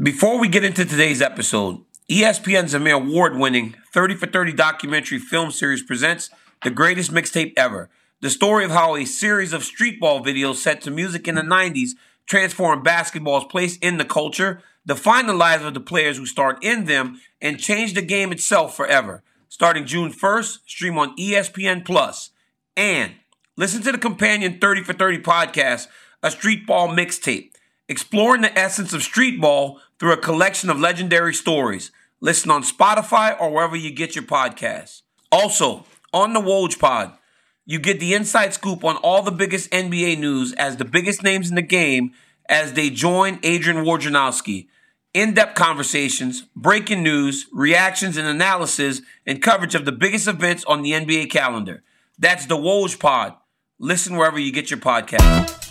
Before we get into today's episode, ESPN's Emmy Award winning 30 for 30 documentary film series presents the greatest mixtape ever. The story of how a series of streetball videos set to music in the 90s transformed basketball's place in the culture, defined the lives of the players who starred in them, and changed the game itself forever. Starting June 1st, stream on ESPN Plus. And listen to the companion 30 for 30 podcast, a streetball mixtape exploring the essence of street ball through a collection of legendary stories. Listen on Spotify or wherever you get your podcasts. Also, on the Woj Pod, you get the inside scoop on all the biggest NBA news as the biggest names in the game as they join Adrian Wojnarowski. In-depth conversations, breaking news, reactions and analysis, and coverage of the biggest events on the NBA calendar. That's the Woj Pod. Listen wherever you get your podcast.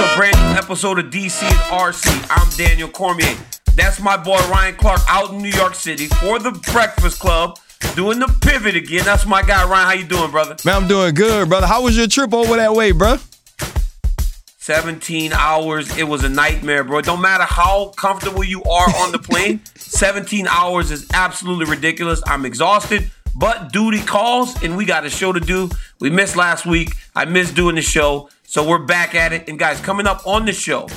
To a brand new episode of DC and RC. I'm Daniel Cormier. That's my boy Ryan Clark out in New York City for the Breakfast Club, doing the pivot again. That's my guy Ryan. How you doing, brother? Man, I'm doing good, brother. How was your trip over that way, bro? 17 hours. It was a nightmare, bro. Don't matter how comfortable you are on the plane, 17 hours is absolutely ridiculous. I'm exhausted. But duty calls, and we got a show to do. We missed last week. I missed doing the show. So we're back at it. And guys, coming up on the show,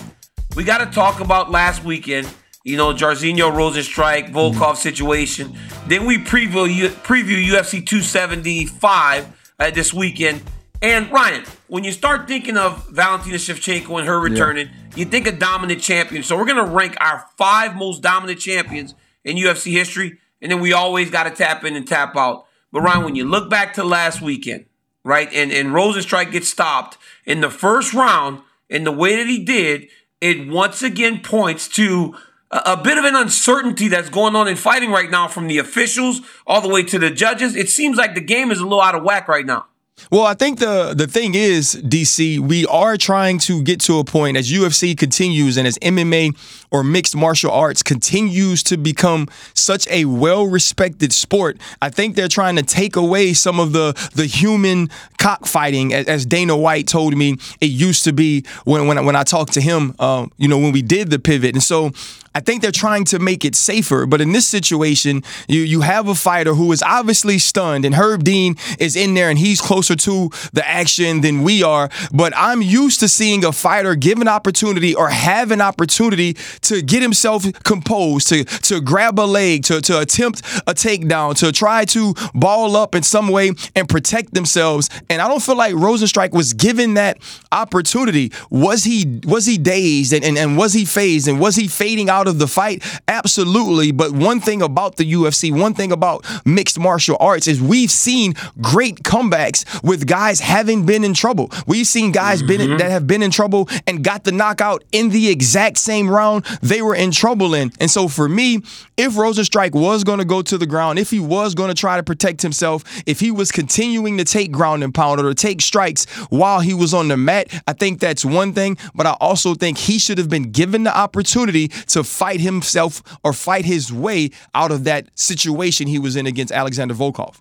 we got to talk about last weekend. You know, Jairzinho Rozenstruik, Volkov situation. Then we preview preview UFC 275 uh, this weekend. And Ryan, when you start thinking of Valentina Shevchenko and her returning, yeah. you think a dominant champion. So we're gonna rank our five most dominant champions in UFC history, and then we always got to tap in and tap out. But Ryan, when you look back to last weekend, right, and and Rozenstruik gets stopped in the first round in the way that he did, it once again points to a, bit of an uncertainty that's going on in fighting right now from the officials all the way to the judges. It seems like the game is a little out of whack right now. Well, I think the the thing is, DC, we are trying to get to a point as UFC continues and as MMA or mixed martial arts continues to become such a well-respected sport. I think they're trying to take away some of the the human cockfighting, as, Dana White told me it used to be when when, when I talked to him. Uh, you know, when we did the pivot, and so I think they're trying to make it safer. But in this situation, you you have a fighter who is obviously stunned, and Herb Dean is in there, and he's closer to the action than we are. But I'm used to seeing a fighter give an opportunity or have an opportunity to get himself composed, to to grab a leg, to to attempt a takedown, to try to ball up in some way and protect themselves. And I don't feel like Rozenstruik was given that opportunity. Was he was he dazed and, and, and was he phased and was he fading out? out of the fight? Absolutely. But one thing about the UFC, one thing about mixed martial arts is we've seen great comebacks with guys having been in trouble. We've seen guys mm-hmm. been, that have been in trouble and got the knockout in the exact same round they were in trouble in. And so for me, if Rozenstruik was going to go to the ground, if he was going to try to protect himself, if he was continuing to take ground and pound or take strikes while he was on the mat, I think that's one thing. But I also think he should have been given the opportunity to fight himself or fight his way out of that situation he was in against Alexander Volkov.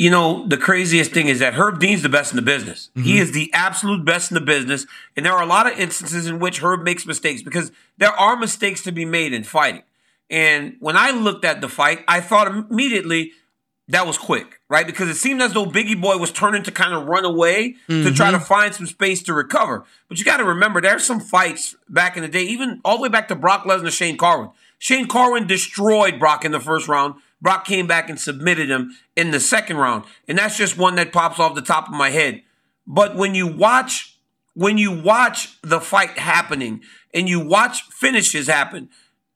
You know, the craziest thing is that Herb Dean's the best in the business. Mm-hmm. He is the absolute best in the business. And there are a lot of instances in which Herb makes mistakes because there are mistakes to be made in fighting. And when I looked at the fight, I thought immediately that was quick, right? Because it seemed as though Biggie Boy was turning to kind of run away mm-hmm. to try to mm-hmm. find some space to recover. But you got to remember, there's some fights back in the day, even all the way back to Brock Lesnar, Shane Carwin. Shane Carwin destroyed Brock in the first round. Brock came back and submitted him in the second round. And that's just one that pops off the top of my head. But when you watch, when you watch the fight happening and you watch finishes happen,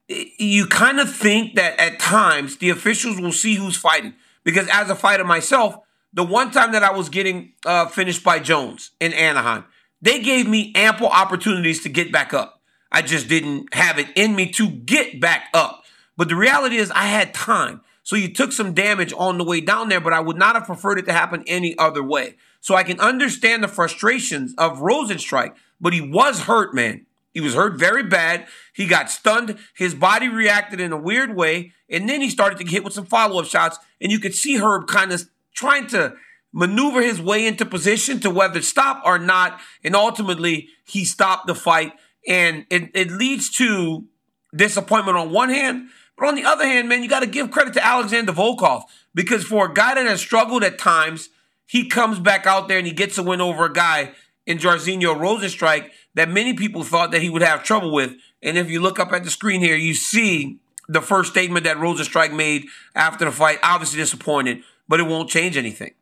you kind of think that at times the officials will see who's fighting. Because as a fighter myself, the one time that I was getting uh, finished by Jones in Anaheim, they gave me ample opportunities to get back up. I just didn't have it in me to get back up. But the reality is, I had time. So you took some damage on the way down there, but I would not have preferred it to happen any other way. So I can understand the frustrations of Rozenstruik, but he was hurt, man. He was hurt very bad. He got stunned. His body reacted in a weird way. And then he started to get hit with some follow up shots. And you could see Herb kind of trying to maneuver his way into position to whether stop or not. And ultimately, he stopped the fight. And it, it leads to disappointment on one hand. But on the other hand, man, you got to give credit to Alexander Volkov because for a guy that has struggled at times, he comes back out there and he gets a win over a guy in Jairzinho Rozenstruik that many people thought that he would have trouble with. And if you look up at the screen here, you see the first statement that Rozenstruik made after the fight. Obviously disappointed, but it won't change anything.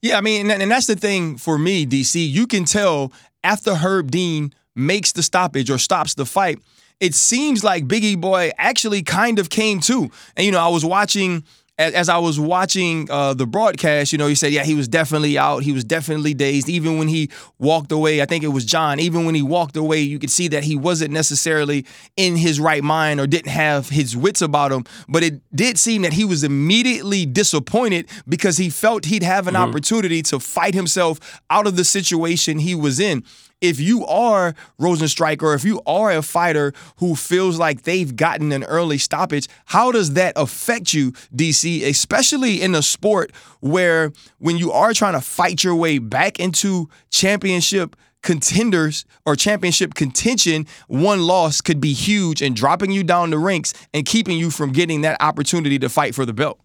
Yeah, I mean, and that's the thing for me, DC. You can tell after Herb Dean makes the stoppage or stops the fight, it seems like Biggie Boy actually kind of came to. And you know, I was watching as, as I was watching uh, the broadcast, you know, he said, yeah, he was definitely out. He was definitely dazed. Even when he walked away, I think it was John, even when he walked away, you could see that he wasn't necessarily in his right mind or didn't have his wits about him. But it did seem that he was immediately disappointed because he felt he'd have an mm-hmm. opportunity to fight himself out of the situation he was in if you are Rozenstruik or if you are a fighter who feels like they've gotten an early stoppage, how does that affect you, DC, especially in a sport where when you are trying to fight your way back into championship contenders or championship contention, one loss could be huge and dropping you down the ranks and keeping you from getting that opportunity to fight for the belt.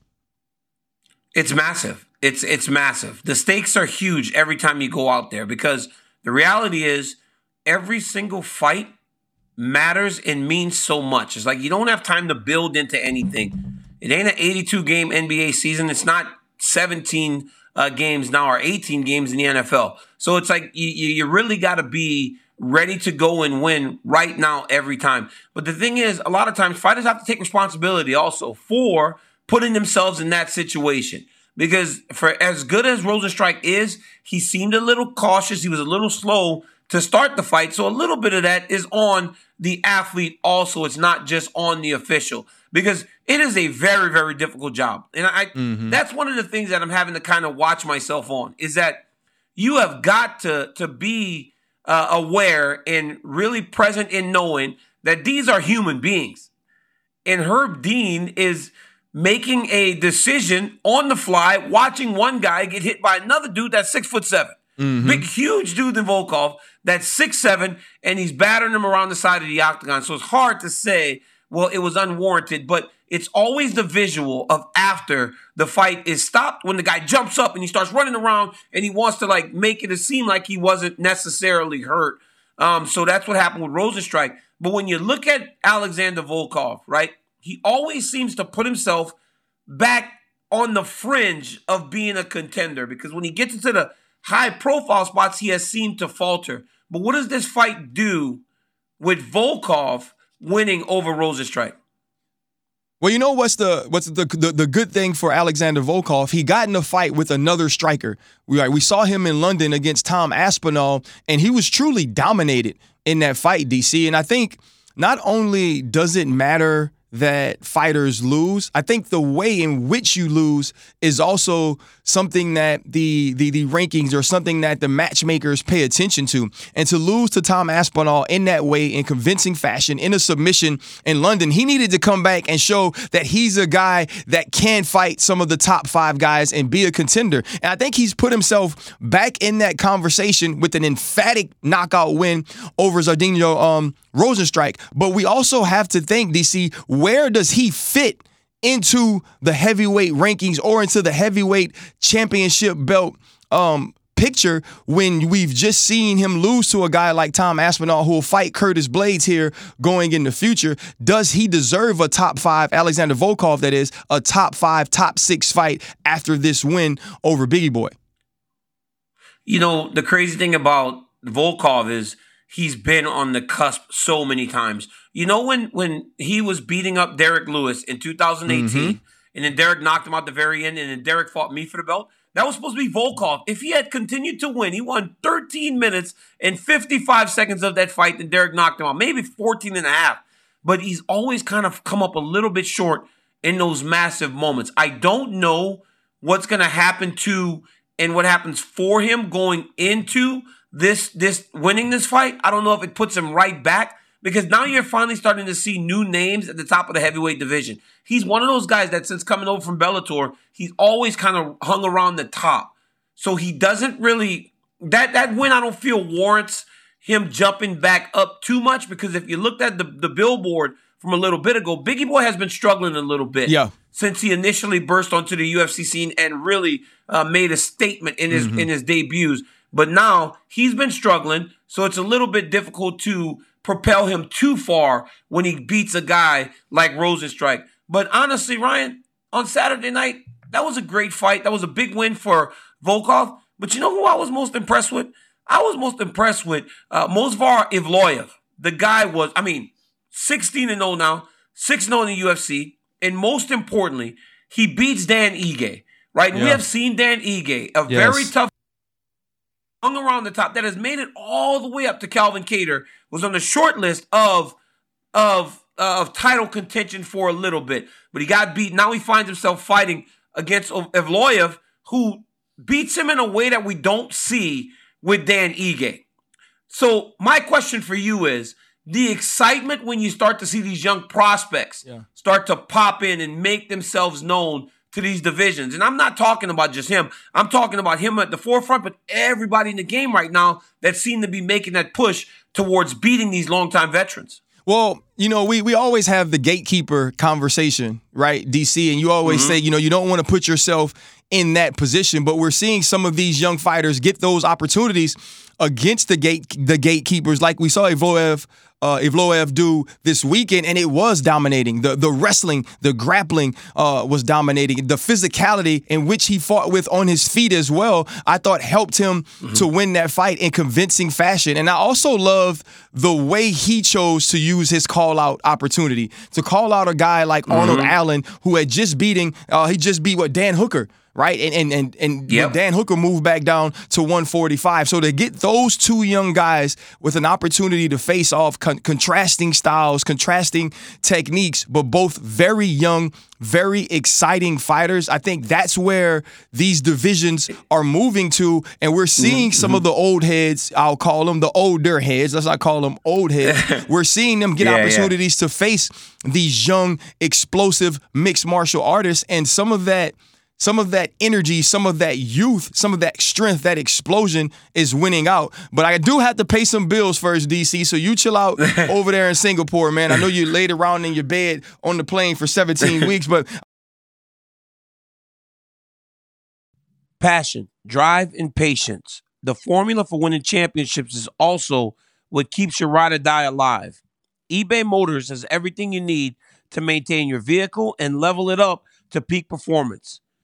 It's massive. It's it's massive. The stakes are huge every time you go out there because – the reality is, every single fight matters and means so much. It's like you don't have time to build into anything. It ain't an 82 game NBA season. It's not 17 uh, games now or 18 games in the NFL. So it's like you, you really got to be ready to go and win right now every time. But the thing is, a lot of times fighters have to take responsibility also for putting themselves in that situation because for as good as Rozenstruik is, he seemed a little cautious. He was a little slow to start the fight. So a little bit of that is on the athlete also. It's not just on the official because it is a very, very difficult job. And I mm-hmm. that's one of the things that I'm having to kind of watch myself on is that you have got to to be uh, aware and really present in knowing that these are human beings. And Herb Dean is making a decision on the fly, watching one guy get hit by another dude that's six foot 7 mm-hmm. Big, huge dude than Volkov that's six seven, and he's battering him around the side of the octagon. So it's hard to say, well, it was unwarranted, but it's always the visual of after the fight is stopped when the guy jumps up and he starts running around and he wants to like make it seem like he wasn't necessarily hurt. Um, so that's what happened with Rozenstruik. But when you look at Alexander Volkov, right? He always seems to put himself back on the fringe of being a contender because when he gets into the high profile spots, he has seemed to falter. But what does this fight do with Volkov winning over Rozenstruik? Well, you know what's the what's the, the, the good thing for Alexander Volkov? He got in a fight with another striker. We like, we saw him in London against Tom Aspinall, and he was truly dominated in that fight, DC. And I think not only does it matter that fighters lose. I think the way in which you lose is also something that the, the the rankings or something that the matchmakers pay attention to. And to lose to Tom Aspinall in that way in convincing fashion in a submission in London, he needed to come back and show that he's a guy that can fight some of the top 5 guys and be a contender. And I think he's put himself back in that conversation with an emphatic knockout win over Jairzinho um Rozenstruik. But we also have to think DC where does he fit into the heavyweight rankings or into the heavyweight championship belt um, picture when we've just seen him lose to a guy like Tom Aspinall who will fight Curtis Blaydes here going in the future. Does he deserve a top five, Alexander Volkov, that is, a top five, top six fight after this win over Biggie Boy? You know, the crazy thing about Volkov is he's been on the cusp so many times. You know when when he was beating up Derrick Lewis in 2018, mm-hmm. and then Derrick knocked him out the very end, and then Derrick fought me for the belt. That was supposed to be Volkov. If he had continued to win, he won 13 minutes and 55 seconds of that fight, and Derrick knocked him out, maybe 14 and a half. But he's always kind of come up a little bit short in those massive moments. I don't know what's going to happen to and what happens for him going into this this winning this fight, I don't know if it puts him right back because now you're finally starting to see new names at the top of the heavyweight division. He's one of those guys that since coming over from Bellator, he's always kind of hung around the top. So he doesn't really that that win I don't feel warrants him jumping back up too much because if you looked at the, the billboard from a little bit ago, Biggie Boy has been struggling a little bit. Yeah. Since he initially burst onto the UFC scene and really uh, made a statement in his mm-hmm. in his debuts. But now he's been struggling, so it's a little bit difficult to propel him too far when he beats a guy like Rozenstruik. But honestly, Ryan, on Saturday night, that was a great fight. That was a big win for Volkov. But you know who I was most impressed with? I was most impressed with uh, Movsar Evloev. The guy was, I mean, 16 and 0 now, 6 0 in the UFC, and most importantly, he beats Dan Ige. Right? Yeah. we have seen Dan Ige, a yes. very tough hung around the top that has made it all the way up to Calvin Kattar, was on the short list of of uh, of title contention for a little bit, but he got beat. Now he finds himself fighting against Evloev, who beats him in a way that we don't see with Dan Ige. So my question for you is the excitement when you start to see these young prospects yeah. start to pop in and make themselves known to these divisions. And I'm not talking about just him. I'm talking about him at the forefront, but everybody in the game right now that seem to be making that push towards beating these longtime veterans. Well, you know, we we always have the gatekeeper conversation, right, DC? And you always mm-hmm. say, you know, you don't want to put yourself in that position, but we're seeing some of these young fighters get those opportunities against the gate the gatekeepers, like we saw Evloev uh, Evloev do this weekend, and it was dominating. The the wrestling, the grappling uh, was dominating. The physicality in which he fought with on his feet as well, I thought helped him mm-hmm. to win that fight in convincing fashion. And I also love the way he chose to use his call out opportunity to call out a guy like mm-hmm. Arnold Allen, who had just beating, uh, he just beat what Dan Hooker right? And and and, and yep. Dan Hooker moved back down to 145. So to get those two young guys with an opportunity to face off con- contrasting styles, contrasting techniques, but both very young, very exciting fighters. I think that's where these divisions are moving to, and we're seeing mm-hmm. some of the old heads. I'll call them the older heads. Let's not call them old heads. we're seeing them get yeah, opportunities yeah. to face these young, explosive mixed martial artists, and some of that some of that energy, some of that youth, some of that strength, that explosion is winning out. But I do have to pay some bills first, DC. So you chill out over there in Singapore, man. I know you laid around in your bed on the plane for 17 weeks, but passion, drive, and patience. The formula for winning championships is also what keeps your ride or die alive. eBay Motors has everything you need to maintain your vehicle and level it up to peak performance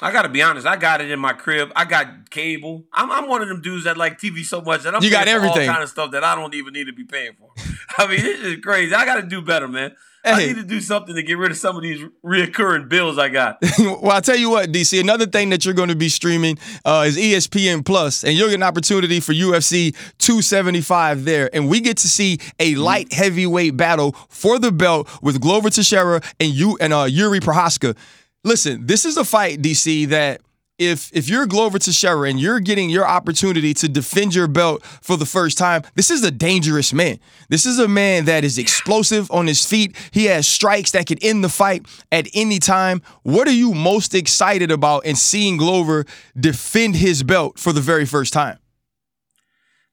I gotta be honest. I got it in my crib. I got cable. I'm, I'm one of them dudes that like TV so much that I'm you got everything all kind of stuff that I don't even need to be paying for. I mean, this is crazy. I got to do better, man. Hey. I need to do something to get rid of some of these reoccurring bills I got. well, I'll tell you what, DC. Another thing that you're going to be streaming uh, is ESPN Plus, and you'll get an opportunity for UFC 275 there, and we get to see a mm-hmm. light heavyweight battle for the belt with Glover Teixeira and you and uh, Yuri Prochazka. Listen, this is a fight, DC, that if if you're Glover Teixeira and you're getting your opportunity to defend your belt for the first time, this is a dangerous man. This is a man that is explosive on his feet. He has strikes that could end the fight at any time. What are you most excited about in seeing Glover defend his belt for the very first time?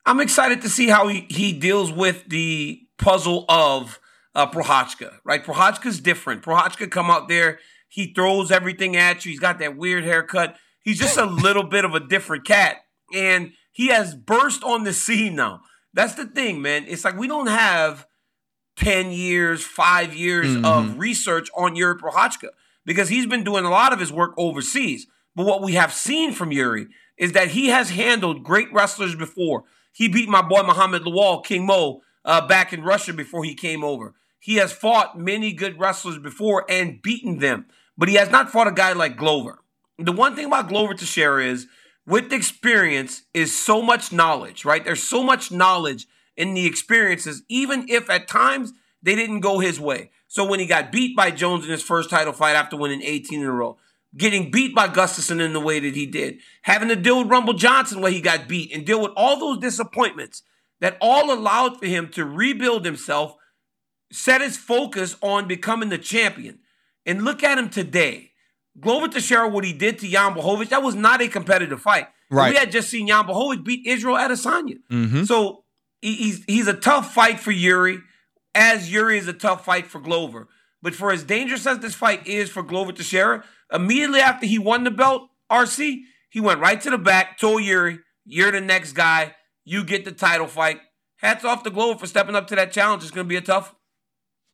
I'm excited to see how he, he deals with the puzzle of uh, Prochazka, right? Prochazka's different. Prochazka come out there, he throws everything at you. He's got that weird haircut. He's just a little bit of a different cat. And he has burst on the scene now. That's the thing, man. It's like we don't have 10 years, five years mm-hmm. of research on Yuri Prochazka because he's been doing a lot of his work overseas. But what we have seen from Yuri is that he has handled great wrestlers before. He beat my boy Muhammad Lawal, King Mo, uh, back in Russia before he came over. He has fought many good wrestlers before and beaten them, but he has not fought a guy like Glover the one thing about Glover to share is with experience is so much knowledge, right? There's so much knowledge in the experiences, even if at times they didn't go his way. So when he got beat by Jones in his first title fight after winning 18 in a row, getting beat by Gustafsson in the way that he did, having to deal with Rumble Johnson where he got beat, and deal with all those disappointments that all allowed for him to rebuild himself, set his focus on becoming the champion. And look at him today. Glover Teixeira, what he did to Jan Blachowicz, that was not a competitive fight. Right. We had just seen Jan Blachowicz beat Israel Adesanya. Mm-hmm. So he's he's a tough fight for Yuri, as Yuri is a tough fight for Glover. But for as dangerous as this fight is for Glover Teixeira, immediately after he won the belt, RC, he went right to the back, told Yuri, "You're the next guy. You get the title fight." Hats off to Glover for stepping up to that challenge. It's going to be a tough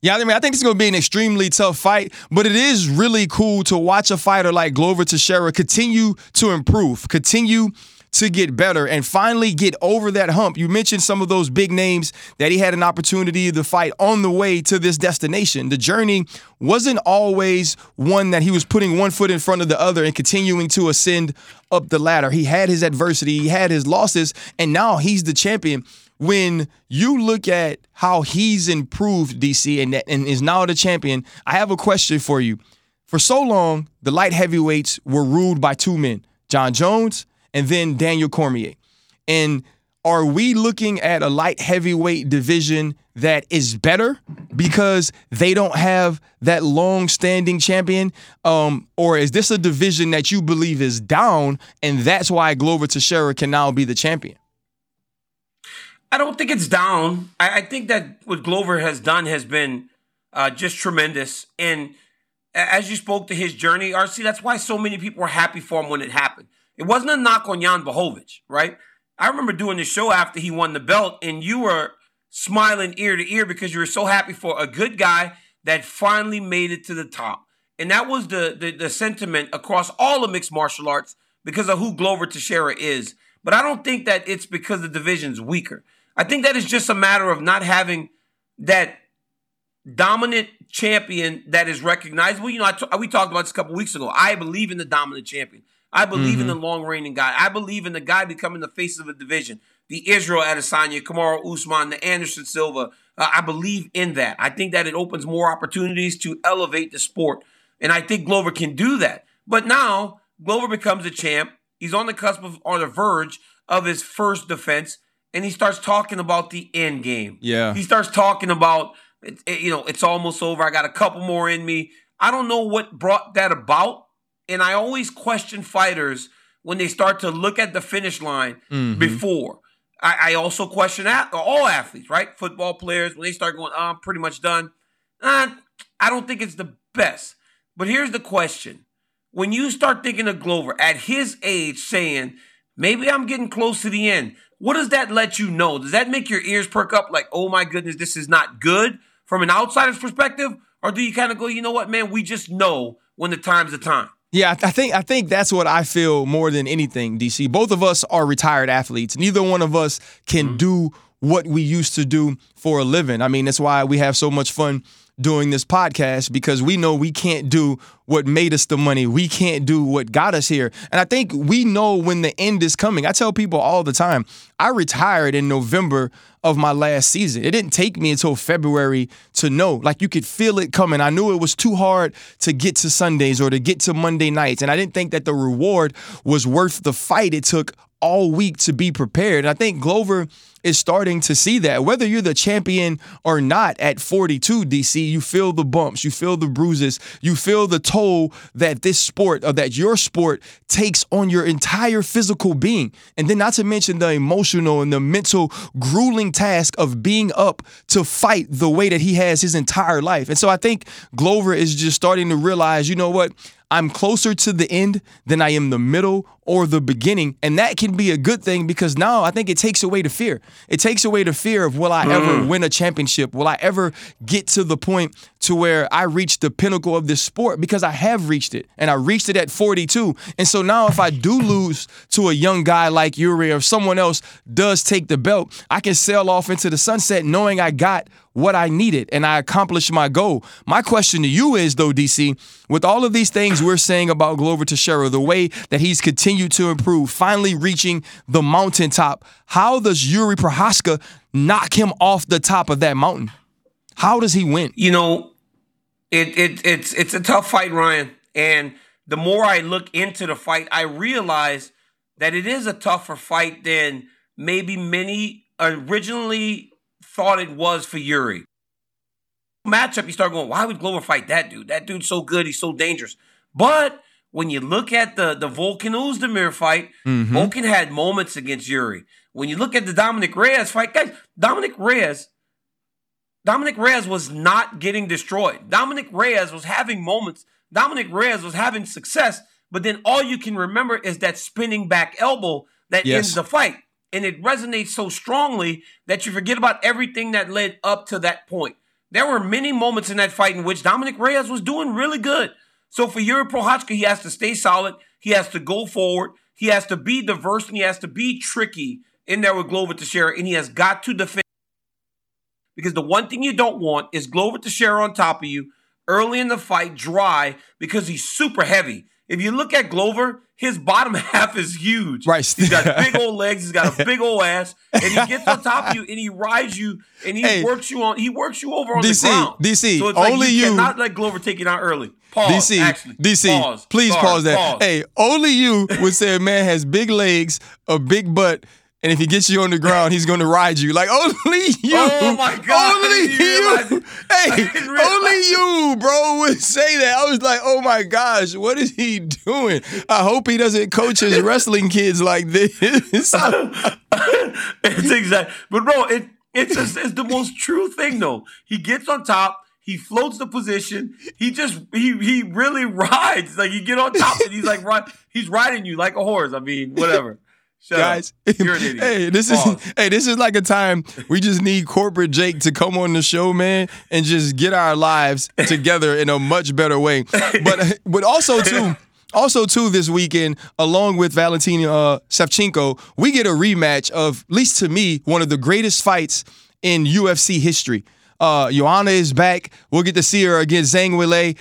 yeah, I mean, I think it's going to be an extremely tough fight, but it is really cool to watch a fighter like Glover Teixeira continue to improve, continue to get better, and finally get over that hump. You mentioned some of those big names that he had an opportunity to fight on the way to this destination. The journey wasn't always one that he was putting one foot in front of the other and continuing to ascend up the ladder. He had his adversity, he had his losses, and now he's the champion when you look at how he's improved DC and, and is now the champion, I have a question for you. For so long, the light heavyweights were ruled by two men, Jon Jones and then Daniel Cormier. And are we looking at a light heavyweight division that is better because they don't have that long-standing champion um, or is this a division that you believe is down and that's why Glover Teixeira can now be the champion I don't think it's down. I, I think that what Glover has done has been uh, just tremendous. And as you spoke to his journey, RC, that's why so many people were happy for him when it happened. It wasn't a knock on Jan Blachowicz, right? I remember doing the show after he won the belt, and you were smiling ear to ear because you were so happy for a good guy that finally made it to the top. And that was the, the, the sentiment across all of mixed martial arts because of who Glover Teixeira is. But I don't think that it's because the division's weaker. I think that is just a matter of not having that dominant champion that is recognizable. You know, I t- we talked about this a couple weeks ago. I believe in the dominant champion. I believe mm-hmm. in the long reigning guy. I believe in the guy becoming the face of a division. The Israel Adesanya, Kamaru Usman, the Anderson Silva. Uh, I believe in that. I think that it opens more opportunities to elevate the sport. And I think Glover can do that. But now Glover becomes a champ. He's on the cusp of, on the verge of his first defense and he starts talking about the end game. Yeah. He starts talking about, it, it, you know, it's almost over. I got a couple more in me. I don't know what brought that about. And I always question fighters when they start to look at the finish line mm-hmm. before. I, I, also question at, all athletes, right? Football players, when they start going, oh, I'm pretty much done. Uh, I don't think it's the best. But here's the question. When you start thinking of Glover at his age saying, maybe I'm getting close to the end, what does that let you know? Does that make your ears perk up like, oh my goodness, this is not good from an outsider's perspective? Or do you kind of go, you know what, man, we just know when the time's the time? Yeah, I think I think that's what I feel more than anything, DC. Both of us are retired athletes. Neither one of us can mm-hmm. do what we used to do for a living. I mean, that's why we have so much fun doing this podcast because we know we can't do what made us the money. We can't do what got us here. And I think we know when the end is coming. I tell people all the time, I retired in November of my last season. It didn't take me until February to know. Like you could feel it coming. I knew it was too hard to get to Sundays or to get to Monday nights. And I didn't think that the reward was worth the fight it took all week to be prepared. I think Glover is starting to see that. Whether you're the champion or not at 42, DC, you feel the bumps, you feel the bruises, you feel the toll that this sport or that your sport takes on your entire physical being. And then, not to mention the emotional and the mental grueling task of being up to fight the way that he has his entire life. And so I think Glover is just starting to realize, you know what? I'm closer to the end than I am the middle or the beginning. And that can be a good thing because now I think it takes away the fear. It takes away the fear of will I mm. ever win a championship? Will I ever get to the point to where I reach the pinnacle of this sport? Because I have reached it and I reached it at 42. And so now if I do lose to a young guy like Yuri or someone else does take the belt, I can sail off into the sunset knowing I got what I needed and I accomplished my goal. My question to you is though, DC, with all of these things we're saying about Glover Teixeira, the way that he's continued to improve, finally reaching the mountaintop, how does Yuri Prochazka knock him off the top of that mountain? How does he win? You know, it, it it's it's a tough fight, Ryan. And the more I look into the fight, I realize that it is a tougher fight than maybe many originally thought it was for Yuri. Matchup, you start going, why would Glover fight that dude? That dude's so good, he's so dangerous. But when you look at the the Volkan Oezdemir fight, mm-hmm. Volkan had moments against Yuri. When you look at the Dominick Reyes fight, guys, Dominick Reyes, Dominick Reyes was not getting destroyed. Dominick Reyes was having moments. Dominick Reyes was having success, but then all you can remember is that spinning back elbow that yes. ends the fight and it resonates so strongly that you forget about everything that led up to that point. There were many moments in that fight in which Dominick Reyes was doing really good. So for Yuri Prochazka, he has to stay solid. He has to go forward. He has to be diverse and he has to be tricky in there with Glover Teixeira, and he has got to defend. Because the one thing you don't want is Glover Teixeira on top of you early in the fight, dry, because he's super heavy. If you look at Glover, his bottom half is huge. Right. He's got big old legs. He's got a big old ass, and he gets on top of you and he rides you and he hey, works you on. He works you over on DC, the ground. DC, so it's only like you, you cannot let Glover take it out early. Pause. DC, actually. DC, pause, please pause, pause that. Pause. Hey, only you would say a man has big legs, a big butt, and if he gets you on the ground, he's going to ride you. Like only you. Oh my god! Only you. Hey, only you, bro, would say that. I was like, oh my gosh, what is he doing? I hope he doesn't coach his wrestling kids like this. it's exactly, but bro, it it's just it's the most true thing though. He gets on top. He floats the position. He just he he really rides. Like you get on top and he's like ride, he's riding you like a horse. I mean, whatever. Shut guys. hey, this Pause. is hey, this is like a time we just need corporate Jake to come on the show, man, and just get our lives together in a much better way. But but also too. Also, too, this weekend, along with Valentina uh, Shevchenko, we get a rematch of, at least to me, one of the greatest fights in UFC history. Uh, Joanna is back. We'll get to see her against Zhang Weili.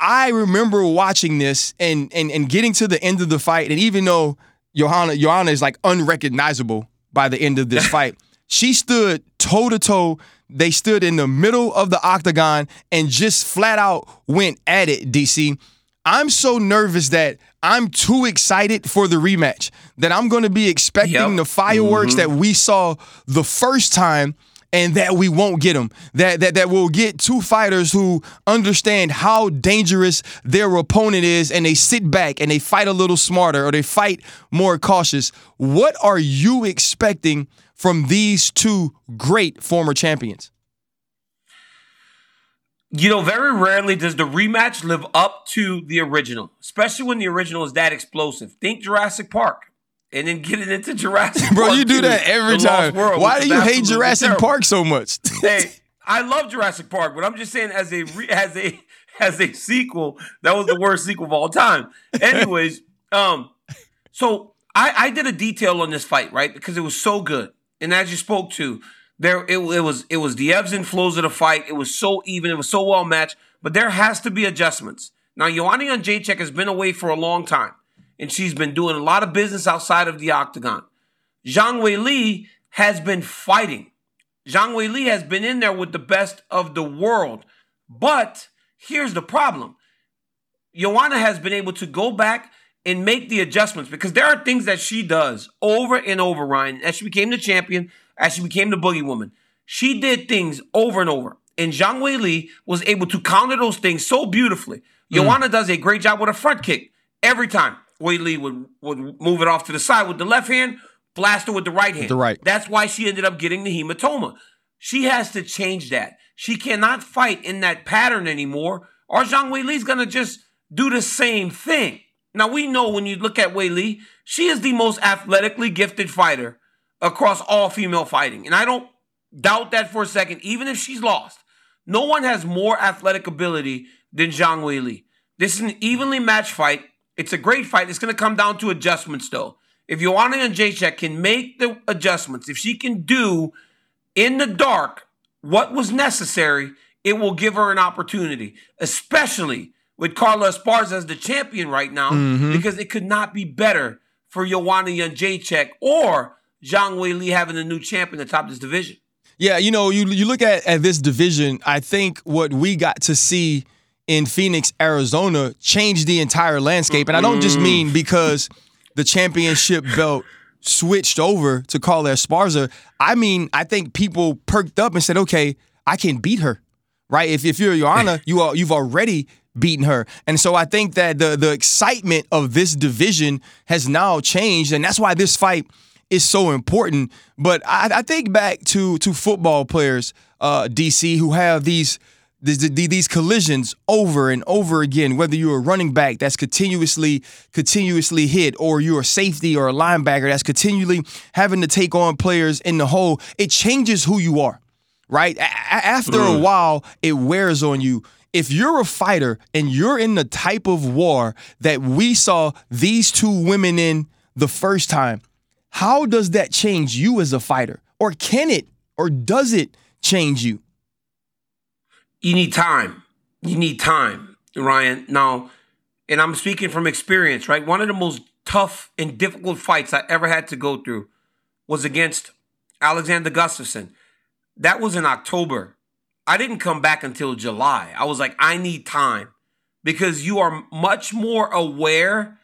I remember watching this and, and and getting to the end of the fight, and even though Joanna Joanna is like unrecognizable by the end of this fight. She stood toe to toe. They stood in the middle of the octagon and just flat out went at it, DC. I'm so nervous that I'm too excited for the rematch that I'm going to be expecting yep. the fireworks mm-hmm. that we saw the first time and that we won't get them. That that that we'll get two fighters who understand how dangerous their opponent is, and they sit back and they fight a little smarter or they fight more cautious. What are you expecting from these two great former champions? You know, very rarely does the rematch live up to the original, especially when the original is that explosive. Think Jurassic Park and then getting into Jurassic Park. Bro, Park you do that every time. World, Why do you hate Jurassic terrible. Park so much? hey, I love Jurassic Park, but I'm just saying as a re- as a as a sequel, that was the worst sequel of all time. Anyways, um, so I, I did a detail on this fight, right? Because it was so good. And as you spoke to, there it, it was it was the ebbs and flows of the fight. It was so even, it was so well matched, but there has to be adjustments. Now, Joanna Jędrzejczyk has been away for a long time and she's been doing a lot of business outside of the octagon. Zhang Wei Li has been fighting. Zhang Wei Li has been in there with the best of the world. But here's the problem. Joanna has been able to go back and make the adjustments because there are things that she does over and over, Ryan. As she became the champion, as she became the boogie woman, she did things over and over. And Zhang Wei Li was able to counter those things so beautifully. Mm. Joanna does a great job with a front kick every time. Wei Li would, would move it off to the side with the left hand, blast her with the right hand. The right. That's why she ended up getting the hematoma. She has to change that. She cannot fight in that pattern anymore, or Zhang Wei Li's gonna just do the same thing. Now we know when you look at Wei Li, she is the most athletically gifted fighter across all female fighting. And I don't doubt that for a second, even if she's lost. No one has more athletic ability than Zhang Wei Li. This is an evenly matched fight. It's a great fight. It's going to come down to adjustments, though. If Joanna Jędrzejczyk can make the adjustments, if she can do in the dark what was necessary, it will give her an opportunity, especially with Carla Esparza as the champion right now, mm-hmm. because it could not be better for Joanna Jędrzejczyk or Zhang Wei Li having a new champion atop this division. Yeah, you know, you you look at, at this division, I think what we got to see – in Phoenix, Arizona, changed the entire landscape. And I don't just mean because the championship belt switched over to Carla Esparza. I mean, I think people perked up and said, okay, I can beat her. Right? If, if you're Joanna, you are you've already beaten her. And so I think that the the excitement of this division has now changed. And that's why this fight is so important. But I, I think back to to football players, uh, DC, who have these these, these collisions over and over again, whether you're a running back that's continuously, continuously hit, or you're a safety or a linebacker that's continually having to take on players in the hole, it changes who you are, right? A- after mm. a while, it wears on you. If you're a fighter and you're in the type of war that we saw these two women in the first time, how does that change you as a fighter? Or can it, or does it change you? You need time. You need time, Ryan. Now, and I'm speaking from experience, right? One of the most tough and difficult fights I ever had to go through was against Alexander Gustafsson. That was in October. I didn't come back until July. I was like, I need time because you are much more aware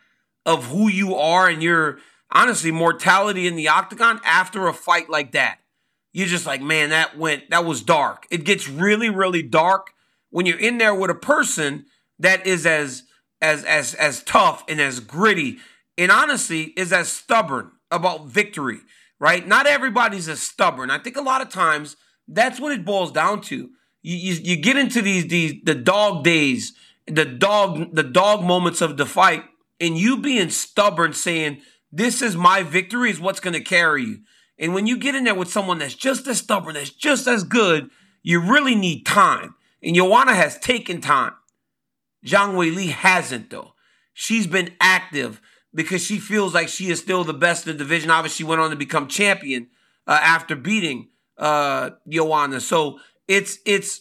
of who you are and your honestly mortality in the octagon after a fight like that you're just like, man, that went, that was dark. It gets really, really dark when you're in there with a person that is as, as, as, as tough and as gritty and honestly is as stubborn about victory, right? Not everybody's as stubborn. I think a lot of times that's what it boils down to. You, you, you get into these, these, the dog days, the dog, the dog moments of the fight and you being stubborn saying, this is my victory is what's going to carry you. And when you get in there with someone that's just as stubborn, that's just as good, you really need time. And Joanna has taken time. Zhang Wei Li hasn't, though. She's been active because she feels like she is still the best in the division. Obviously, she went on to become champion uh, after beating uh, Joanna. So it's it's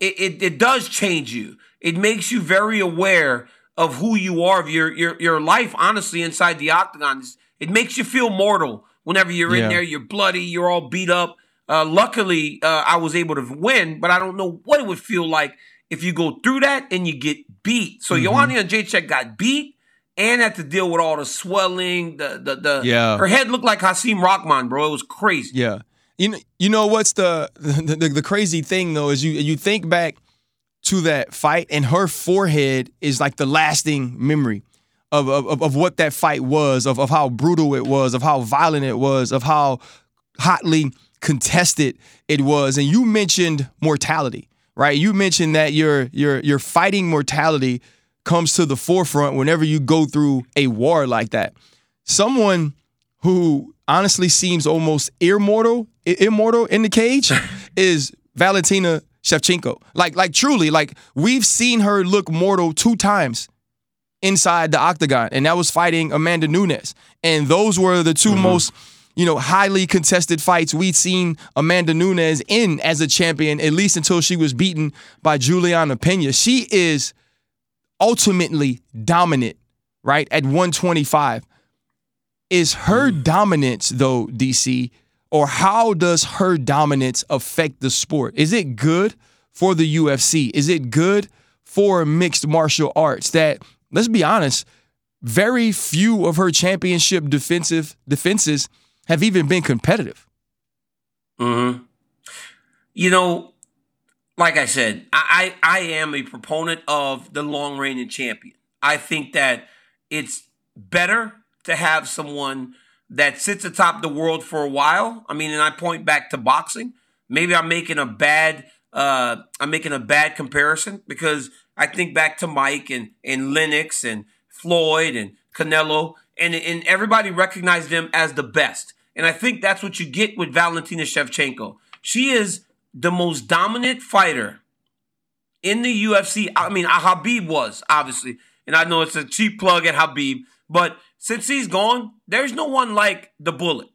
it, it, it does change you. It makes you very aware of who you are, of your your your life. Honestly, inside the octagon, it makes you feel mortal Whenever you're yeah. in there, you're bloody, you're all beat up. Uh, luckily, uh, I was able to win, but I don't know what it would feel like if you go through that and you get beat. So mm-hmm. Joanna Jędrzejczyk got beat and had to deal with all the swelling. The the the yeah. Her head looked like Hasim Rahman, bro. It was crazy. Yeah. You know, you know what's the, the the, the crazy thing though is you you think back to that fight and her forehead is like the lasting memory of, of, of what that fight was, of, of how brutal it was, of how violent it was, of how hotly contested it was. And you mentioned mortality, right? You mentioned that your your your fighting mortality comes to the forefront whenever you go through a war like that. Someone who honestly seems almost immortal, immortal in the cage is Valentina Shevchenko. Like, like truly, like we've seen her look mortal two times inside the octagon, and that was fighting Amanda Nunes. And those were the 2 mm-hmm. most you know, highly contested fights we'd seen Amanda Nunes in as a champion, at least until she was beaten by Juliana Pena. She is ultimately dominant, right, at 125. Is her mm. dominance, though, DC, or how does her dominance affect the sport? Is it good for the UFC? Is it good for mixed martial arts that let's be honest, very few of her championship defensive defenses have even been competitive. Mm-hmm. You know, like I said, I, I, I am a proponent of the long reigning champion. I think that it's better to have someone that sits atop the world for a while. I mean, and I point back to boxing. Maybe I'm making a bad uh, I'm making a bad comparison because I think back to Mike and and Lennox and Floyd and Canelo, and and everybody recognized them as the best. And I think that's what you get with Valentina Shevchenko. She is the most dominant fighter in the UFC. I mean, uh, Khabib was obviously, and I know it's a cheap plug at Khabib, but since he's gone, there's no one like the Bullet.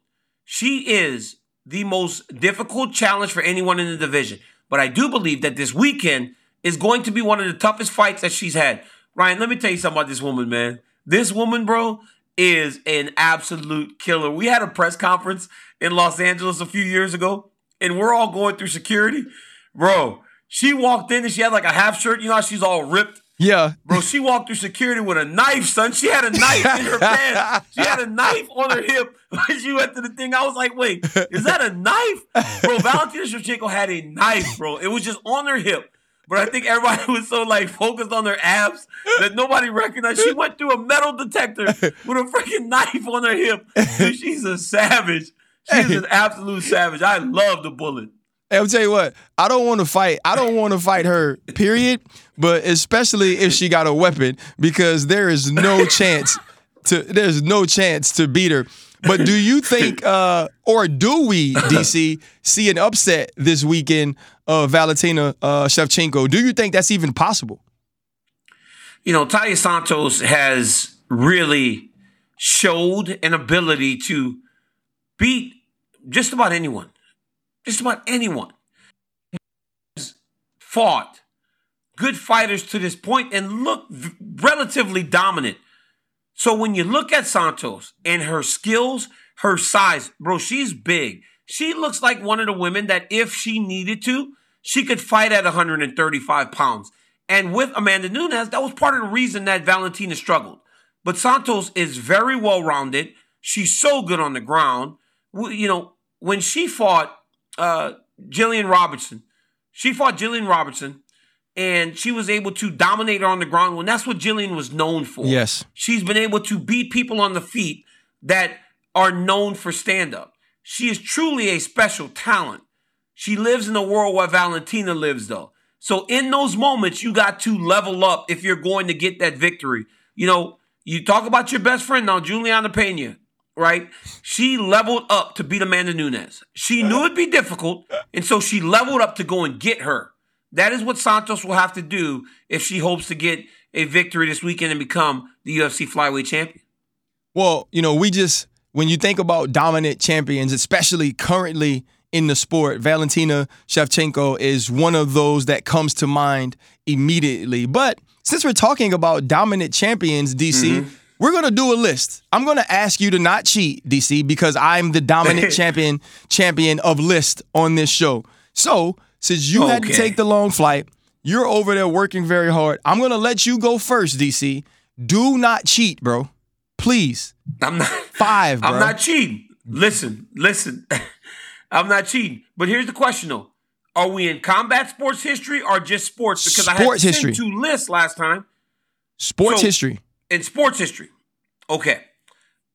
She is the most difficult challenge for anyone in the division. But I do believe that this weekend is going to be one of the toughest fights that she's had. Ryan, let me tell you something about this woman, man. This woman, bro, is an absolute killer. We had a press conference in Los Angeles a few years ago, and we're all going through security. Bro, she walked in and she had like a half shirt. You know how she's all ripped? Yeah. Bro, she walked through security with a knife, son. She had a knife in her pants. She had a knife on her hip when she went to the thing. I was like, wait, is that a knife? Bro, Valentina Shevchenko had a knife, bro. It was just on her hip. But I think everybody was so like focused on their abs that nobody recognized. She went through a metal detector with a freaking knife on her hip. Dude, she's a savage. She's an absolute savage. I love the bullet. Hey, I'll tell you what, I don't want to fight. I don't want to fight her, period. But especially if she got a weapon, because there is no chance to there's no chance to beat her. But do you think, uh, or do we, DC, see an upset this weekend of Valentina uh, Shevchenko? Do you think that's even possible? You know, Taila Santos has really showed an ability to beat just about anyone. Just about anyone. Has Fought good fighters to this point and look relatively dominant. So when you look at Santos and her skills, her size, bro, she's big. She looks like one of the women that if she needed to, she could fight at 135 pounds. And with Amanda Nunes, that was part of the reason that Valentina struggled. But Santos is very well rounded. She's so good on the ground. You know, when she fought uh, Gillian Robertson, she fought Gillian Robertson and she was able to dominate her on the ground when that's what Gillian was known for. Yes. She's been able to beat people on the feet that are known for stand up. She is truly a special talent. She lives in the world where Valentina lives, though. So in those moments, you got to level up if you're going to get that victory. You know, you talk about your best friend now, Julianna Peña, right? She leveled up to beat Amanda Nunes. She knew it'd be difficult, and so she leveled up to go and get her. That is what Santos will have to do if she hopes to get a victory this weekend and become the UFC flyweight champion. Well, you know, we just when you think about dominant champions, especially currently in the sport, Valentina Shevchenko is one of those that comes to mind immediately. But since we're talking about dominant champions, DC, mm-hmm. we're gonna do a list. I'm gonna ask you to not cheat, DC, because I'm the dominant champion champion of list on this show. So since you okay. had to take the long flight, you're over there working very hard. I'm gonna let you go first, DC. Do not cheat, bro. Please. I'm not five. Bro. I'm not cheating. Listen, listen. I'm not cheating. But here's the question though. Are we in combat sports history or just sports? Because sports I had to history. two lists last time. Sports so, history. In sports history. Okay.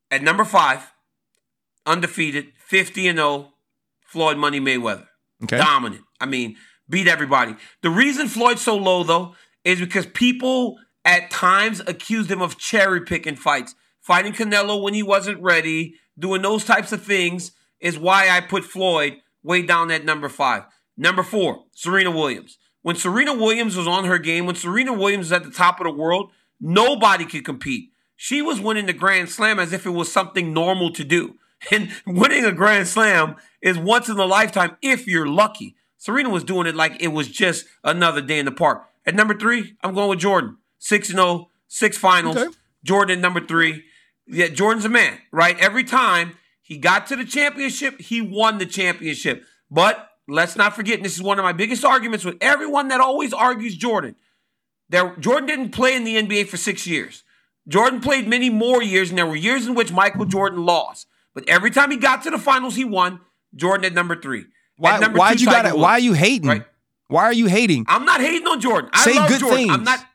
At number five, undefeated, 50 and 0, Floyd Money Mayweather. Okay. Dominant. I mean, beat everybody. The reason Floyd's so low, though, is because people at times accused him of cherry picking fights. Fighting Canelo when he wasn't ready, doing those types of things is why I put Floyd way down at number five. Number four, Serena Williams. When Serena Williams was on her game, when Serena Williams was at the top of the world, nobody could compete. She was winning the Grand Slam as if it was something normal to do. And winning a Grand Slam is once in a lifetime if you're lucky. Serena was doing it like it was just another day in the park. At number three, I'm going with Jordan. 6 0, six finals. Okay. Jordan, number three. Yeah, Jordan's a man, right? Every time He got to the championship. He won the championship. But let's not forget, and this is one of my biggest arguments with everyone that always argues Jordan. There, Jordan didn't play in the NBA for six years. Jordan played many more years, and there were years in which Michael Jordan lost. But every time he got to the finals, he won. Jordan at number three. Why? Why you got Why are you hating? Right. Why are you hating? I'm not hating on Jordan. I Say love good Jordan. I'm not,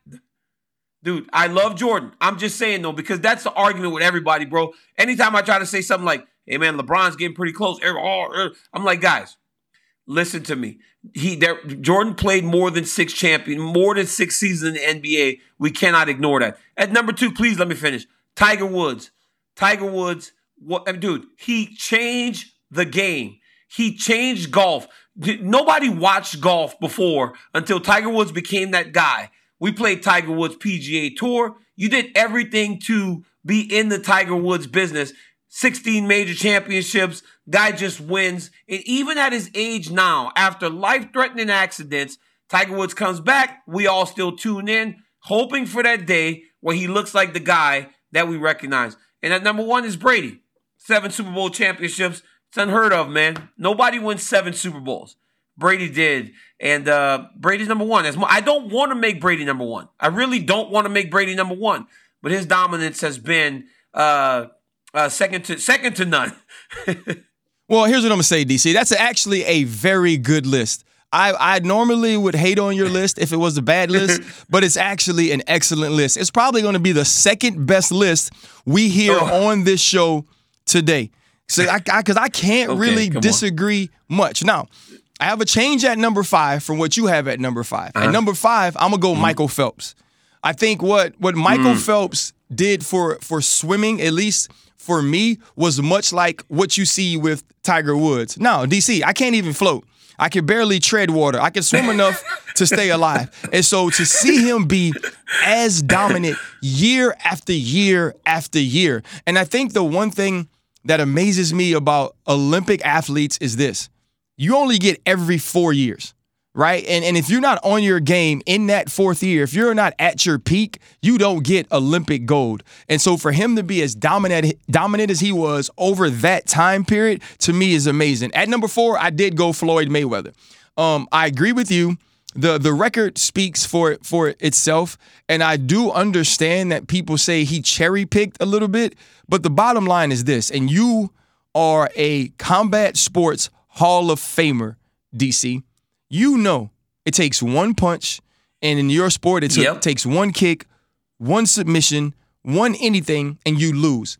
dude. I love Jordan. I'm just saying though because that's the argument with everybody, bro. Anytime I try to say something like, "Hey man, LeBron's getting pretty close," er, oh, er," I'm like, guys, listen to me. He there, Jordan played more than six champion, more than six seasons in the NBA. We cannot ignore that. At number two, please let me finish. Tiger Woods. Tiger Woods. What, dude? He changed the game. He changed golf. Nobody watched golf before until Tiger Woods became that guy. We played Tiger Woods PGA Tour. You did everything to be in the Tiger Woods business. 16 major championships. Guy just wins. And even at his age now, after life threatening accidents, Tiger Woods comes back. We all still tune in, hoping for that day where he looks like the guy that we recognize. And at number one is Brady. Seven Super Bowl championships. It's unheard of, man. Nobody wins seven Super Bowls. Brady did. And uh, Brady's number one. As I don't want to make Brady number one. I really don't want to make Brady number one. But his dominance has been uh, uh, second to second to none. Well, here's what I'm gonna say, DC. That's actually a very good list. I, I normally would hate on your list if it was a bad list, but it's actually an excellent list. It's probably going to be the second best list we hear Oh. on this show today. So, I because I, can't Okay, really come on. disagree much. Now, I have a change at number five from what you have at number 5 Uh-huh. At number five, I'm gonna go Michael Phelps. I think what what Michael Mm. Phelps did for for swimming, at least for me, was much like what you see with Tiger Woods. Now, DC, I can't even float. I can barely tread water. I can swim enough to stay alive. And so to see him be as dominant year after year after year. And I think the one thing that amazes me about Olympic athletes is this. You only get every 4 years right? And and if you're not on your game in that fourth year, if you're not at your peak, you don't get Olympic gold. And so for him to be as dominant dominant as he was over that time period, to me is amazing. At number four, I did go Floyd Mayweather. Um, I agree with you. The the record speaks for for itself, and I do understand that people say he cherry picked a little bit, but the bottom line is this, and you are a combat sports Hall of Famer, DC you know it takes one punch, and in your sport, it Yep. takes one kick, one submission, one anything, and you lose.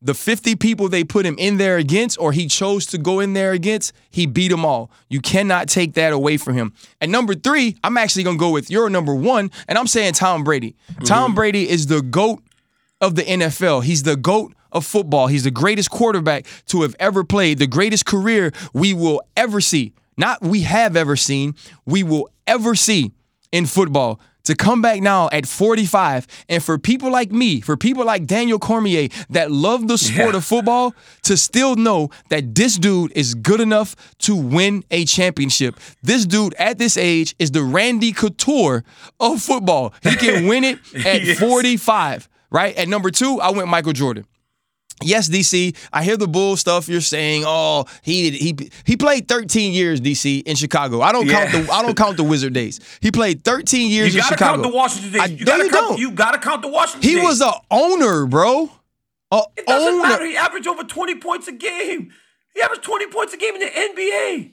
The 50 people they put him in there against, or he chose to go in there against, he beat them all. You cannot take that away from him. And number three, I'm actually gonna go with your number one, and I'm saying Tom Brady. Mm-hmm. Tom Brady is the GOAT of the NFL. He's the GOAT of football. He's the greatest quarterback to have ever played, the greatest career we will ever see. Not we have ever seen, we will ever see in football. To come back now at 45, and for people like me, for people like Daniel Cormier that love the sport Yeah. of football, to still know that this dude is good enough to win a championship. This dude at this age is the Randy Couture of football. He can win it at Yes. 45, right? At number two, I went Michael Jordan. Yes, DC. I hear the bull stuff you're saying. Oh, he he he played 13 years, DC, in Chicago. I don't count the I don't count the Wizard days. He played 13 years You in gotta Chicago. count the Washington days. I, you gotta you count, don't. You gotta count the Washington he days. was a owner, bro. A It doesn't owner. matter. He averaged over 20 points a game. He averaged 20 points a game in the NBA.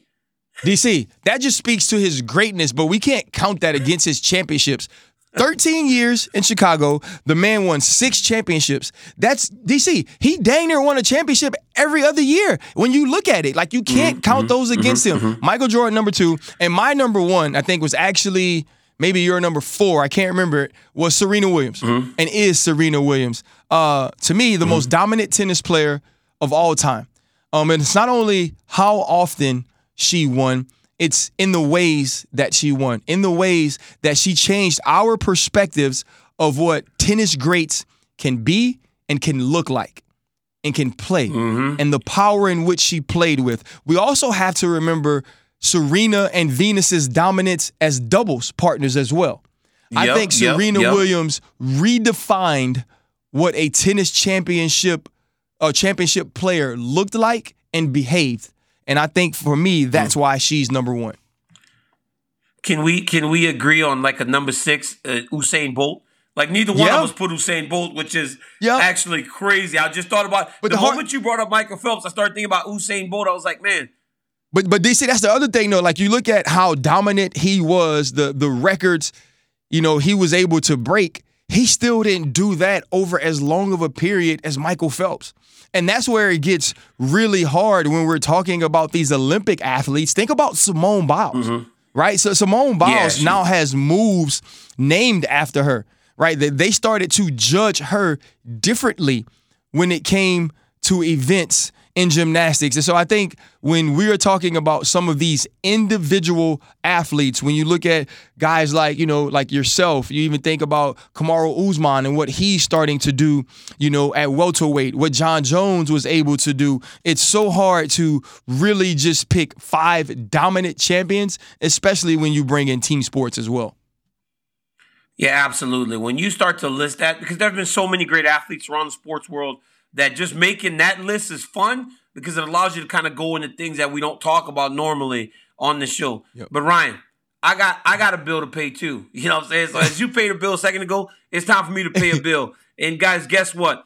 DC, that just speaks to his greatness, but we can't count that against his championships. 13 years in Chicago, the man won six championships. That's DC. He dang near won a championship every other year. When you look at it, like you can't mm-hmm, count mm-hmm, those mm-hmm, against him. Michael Jordan, number two, and my number one, I think, was actually maybe your number four. I can't remember it. Was Serena Williams, and is Serena Williams. Uh, to me, the most dominant tennis player of all time. Um, and it's not only how often she won, it's in the ways that she won, in the ways that she changed our perspectives of what tennis greats can be and can look like and can play mm-hmm. and the power in which she played with. We also have to remember Serena and Venus's dominance as doubles partners as well. I Yep, think yep, Serena yep. Williams redefined what a tennis championship a championship player looked like and behaved. And I think for me, that's mm. why she's number one. Can we can we agree on like a number six, uh, Usain Bolt? Like neither one yeah. of us put Usain Bolt, which is yeah. actually crazy. I just thought about but the, the moment you brought up Michael Phelps, I started thinking about Usain Bolt. I was like, man. But but DC, that's the other thing though. Like you look at how dominant he was, the the records, you know, he was able to break. He still didn't do that over as long of a period as Michael Phelps. And that's where it gets really hard when we're talking about these Olympic athletes. Think about Simone Biles, mm-hmm. right? So Simone Biles yeah, now has moves named after her right? They started to judge her differently when it came to events in gymnastics. And so I think when we are talking about some of these individual athletes, when you look at guys like, you know, like yourself, you even think about Kamaru Usman and what he's starting to do, you know, at welterweight, what Jon Jones was able to do. It's so hard to really just pick five dominant champions, especially when you bring in team sports as well. Yeah, absolutely. When you start to list that, because there have been so many great athletes around the sports world that just making that list is fun because it allows you to kind of go into things that we don't talk about normally on the show. Yep. But Ryan, I got I got a bill to pay too. You know what I'm saying? So as you paid a bill a second ago, it's time for me to pay a bill. and guys, guess what?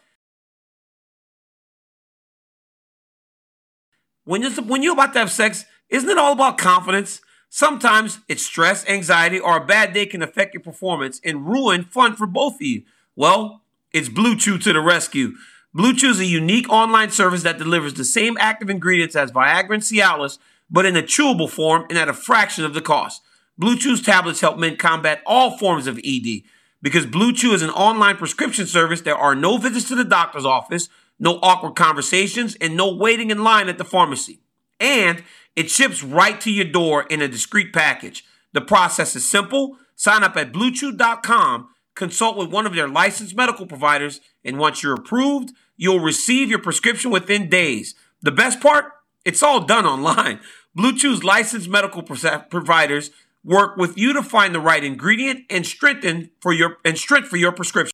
When you're when you're about to have sex, isn't it all about confidence? Sometimes it's stress, anxiety, or a bad day can affect your performance and ruin fun for both of you. Well, it's Blue Chew to the rescue. Blue Chew is a unique online service that delivers the same active ingredients as Viagra and Cialis, but in a chewable form and at a fraction of the cost. Blue Chew's tablets help men combat all forms of ED. Because Blue Chew is an online prescription service, there are no visits to the doctor's office, no awkward conversations, and no waiting in line at the pharmacy. And it ships right to your door in a discreet package. The process is simple. Sign up at bluechew.com, consult with one of their licensed medical providers, and once you're approved, you'll receive your prescription within days. The best part? It's all done online. Blue Chew's licensed medical providers work with you to find the right ingredient and strengthen for your and strength for your prescription.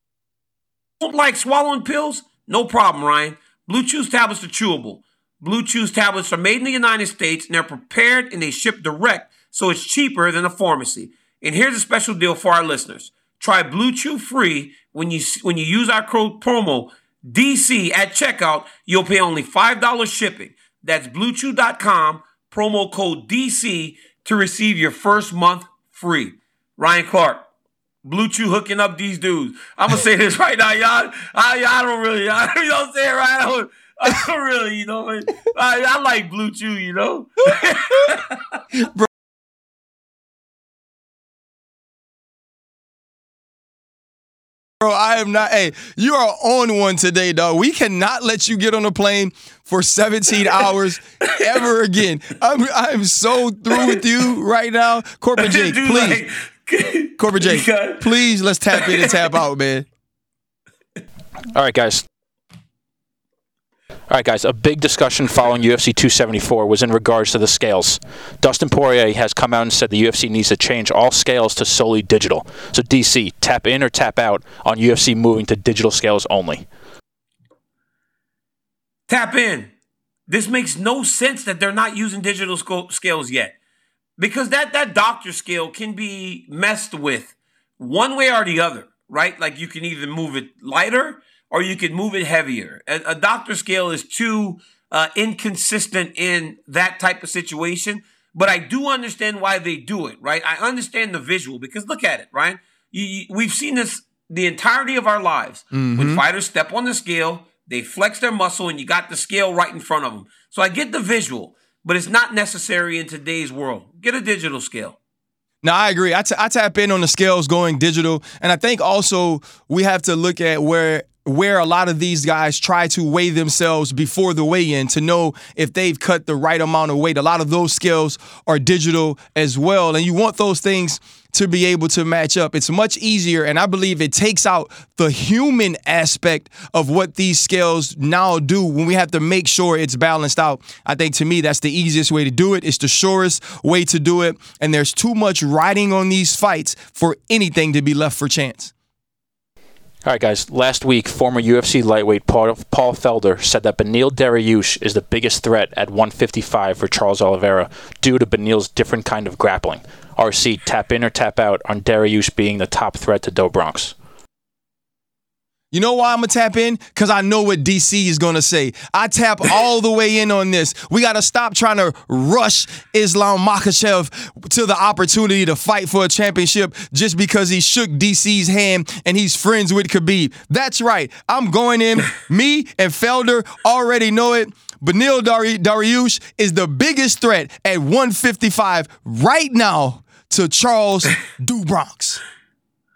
Don't like swallowing pills? No problem, Ryan. Blue Chew's tablets are chewable. Blue Chew's tablets are made in the United States and they're prepared and they ship direct, so it's cheaper than a pharmacy. And here's a special deal for our listeners. Try Blue Chew free when you when you use our code promo DC at checkout. You'll pay only $5 shipping. That's bluechew.com, promo code DC to receive your first month free. Ryan Clark, Blue Chew hooking up these dudes. I'm gonna say this right now, y'all. I, don't really, y'all, you know what I'm saying, right? I don't, I don't really, you know. I, I like Blue Chew, you know. Bro. Bro, I am not. Hey, you are on one today, dog. We cannot let you get on a plane for 17 hours ever again. I'm I'm so through with you right now, Corporate Jake. Please, like, Corporate Jake, please let's tap in and tap out, man. All right, guys. All right, guys, a big discussion following UFC 274 was in regards to the scales. Dustin Poirier has come out and said the UFC needs to change all scales to solely digital. So, DC, tap in or tap out on UFC moving to digital scales only? Tap in. This makes no sense that they're not using digital sc- scales yet. Because that, that doctor scale can be messed with one way or the other, right? Like you can either move it lighter or you can move it heavier. A, a doctor scale is too uh, inconsistent in that type of situation, but I do understand why they do it, right? I understand the visual because look at it, right? You, you, we've seen this the entirety of our lives. Mm-hmm. When fighters step on the scale, they flex their muscle, and you got the scale right in front of them. So I get the visual, but it's not necessary in today's world. Get a digital scale. No, I agree. I, t- I tap in on the scales going digital. And I think also we have to look at where where a lot of these guys try to weigh themselves before the weigh-in to know if they've cut the right amount of weight. A lot of those skills are digital as well, and you want those things to be able to match up. It's much easier, and I believe it takes out the human aspect of what these scales now do when we have to make sure it's balanced out. I think to me, that's the easiest way to do it. It's the surest way to do it, and there's too much riding on these fights for anything to be left for chance. All right, guys. Last week, former UFC lightweight Paul, Paul Felder said that Benil Dariush is the biggest threat at 155 for Charles Oliveira due to Benil's different kind of grappling. RC, tap in or tap out on Dariush being the top threat to Do Bronx. You know why I'm gonna tap in? Cause I know what DC is gonna say. I tap all the way in on this. We gotta stop trying to rush Islam Makhachev to the opportunity to fight for a championship just because he shook DC's hand and he's friends with Khabib. That's right. I'm going in. Me and Felder already know it. Benil Dari- Dariush is the biggest threat at 155 right now to Charles Do Bronx.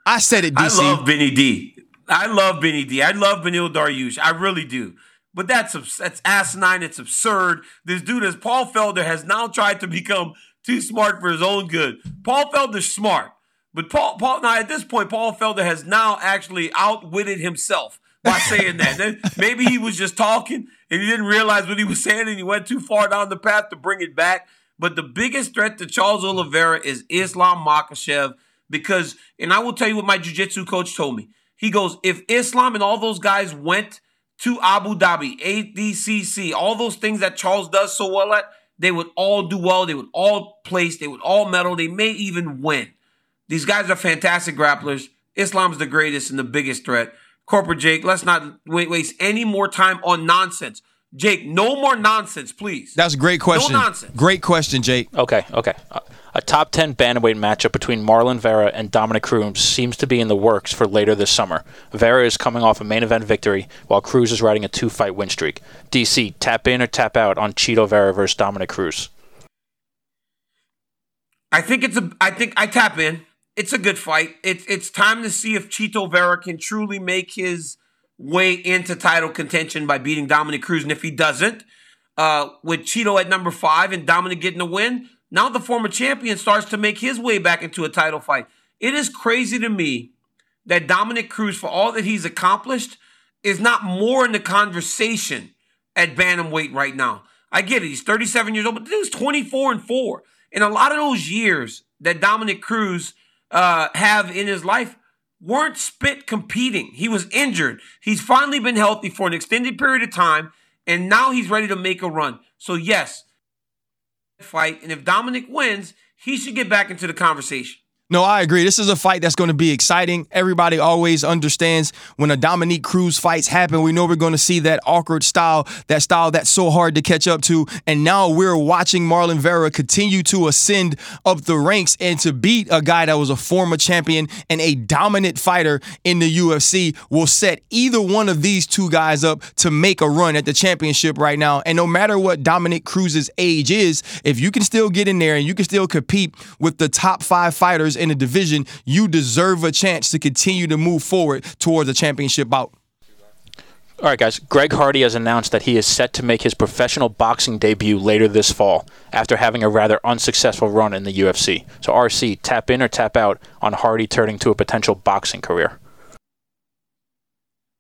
I said it, DC. I love Benny D. I love Benny D. I love Benil Dariush. I really do. But that's that's asinine. It's absurd. This dude, as Paul Felder, has now tried to become too smart for his own good. Paul Felder's smart, but Paul Paul now at this point, Paul Felder has now actually outwitted himself by saying that. Then maybe he was just talking and he didn't realize what he was saying, and he went too far down the path to bring it back. But the biggest threat to Charles Oliveira is Islam Makhachev because, and I will tell you what my jiu-jitsu coach told me. He goes, if Islam and all those guys went to Abu Dhabi, ADCC, all those things that Charles does so well at, they would all do well. They would all place. They would all medal. They may even win. These guys are fantastic grapplers. Islam's the greatest and the biggest threat. Corporate Jake, let's not waste any more time on nonsense. Jake, no more nonsense, please. That's a great question. No nonsense. Great question, Jake. Okay, okay. Uh, a top 10 bantamweight matchup between Marlon Vera and Dominick Cruz seems to be in the works for later this summer. Vera is coming off a main event victory, while Cruz is riding a two fight win streak. DC, tap in or tap out on Chito Vera versus Dominick Cruz? I think it's a. I think I tap in. It's a good fight. It's it's time to see if Chito Vera can truly make his way into title contention by beating Dominick Cruz, and if he doesn't, uh, with Chito at number five and Dominick getting a win, now the former champion starts to make his way back into a title fight. It is crazy to me that Dominick Cruz, for all that he's accomplished, is not more in the conversation at bantamweight right now. I get it; he's 37 years old, but dude's 24 and four. And a lot of those years that Dominick Cruz uh, have in his life weren't spent competing. He was injured. He's finally been healthy for an extended period of time, and now he's ready to make a run. So yes, fight. And if Dominick wins, he should get back into the conversation. No, I agree. This is a fight that's going to be exciting. Everybody always understands when a Dominick Cruz fights happen, we know we're going to see that awkward style, that style that's so hard to catch up to. And now we're watching Marlon Vera continue to ascend up the ranks and to beat a guy that was a former champion and a dominant fighter in the UFC will set either one of these two guys up to make a run at the championship right now. And no matter what Dominick Cruz's age is, if you can still get in there and you can still compete with the top five fighters in a division, you deserve a chance to continue to move forward towards a championship bout. All right, guys. Greg Hardy has announced that he is set to make his professional boxing debut later this fall after having a rather unsuccessful run in the UFC. So, RC, tap in or tap out on Hardy turning to a potential boxing career?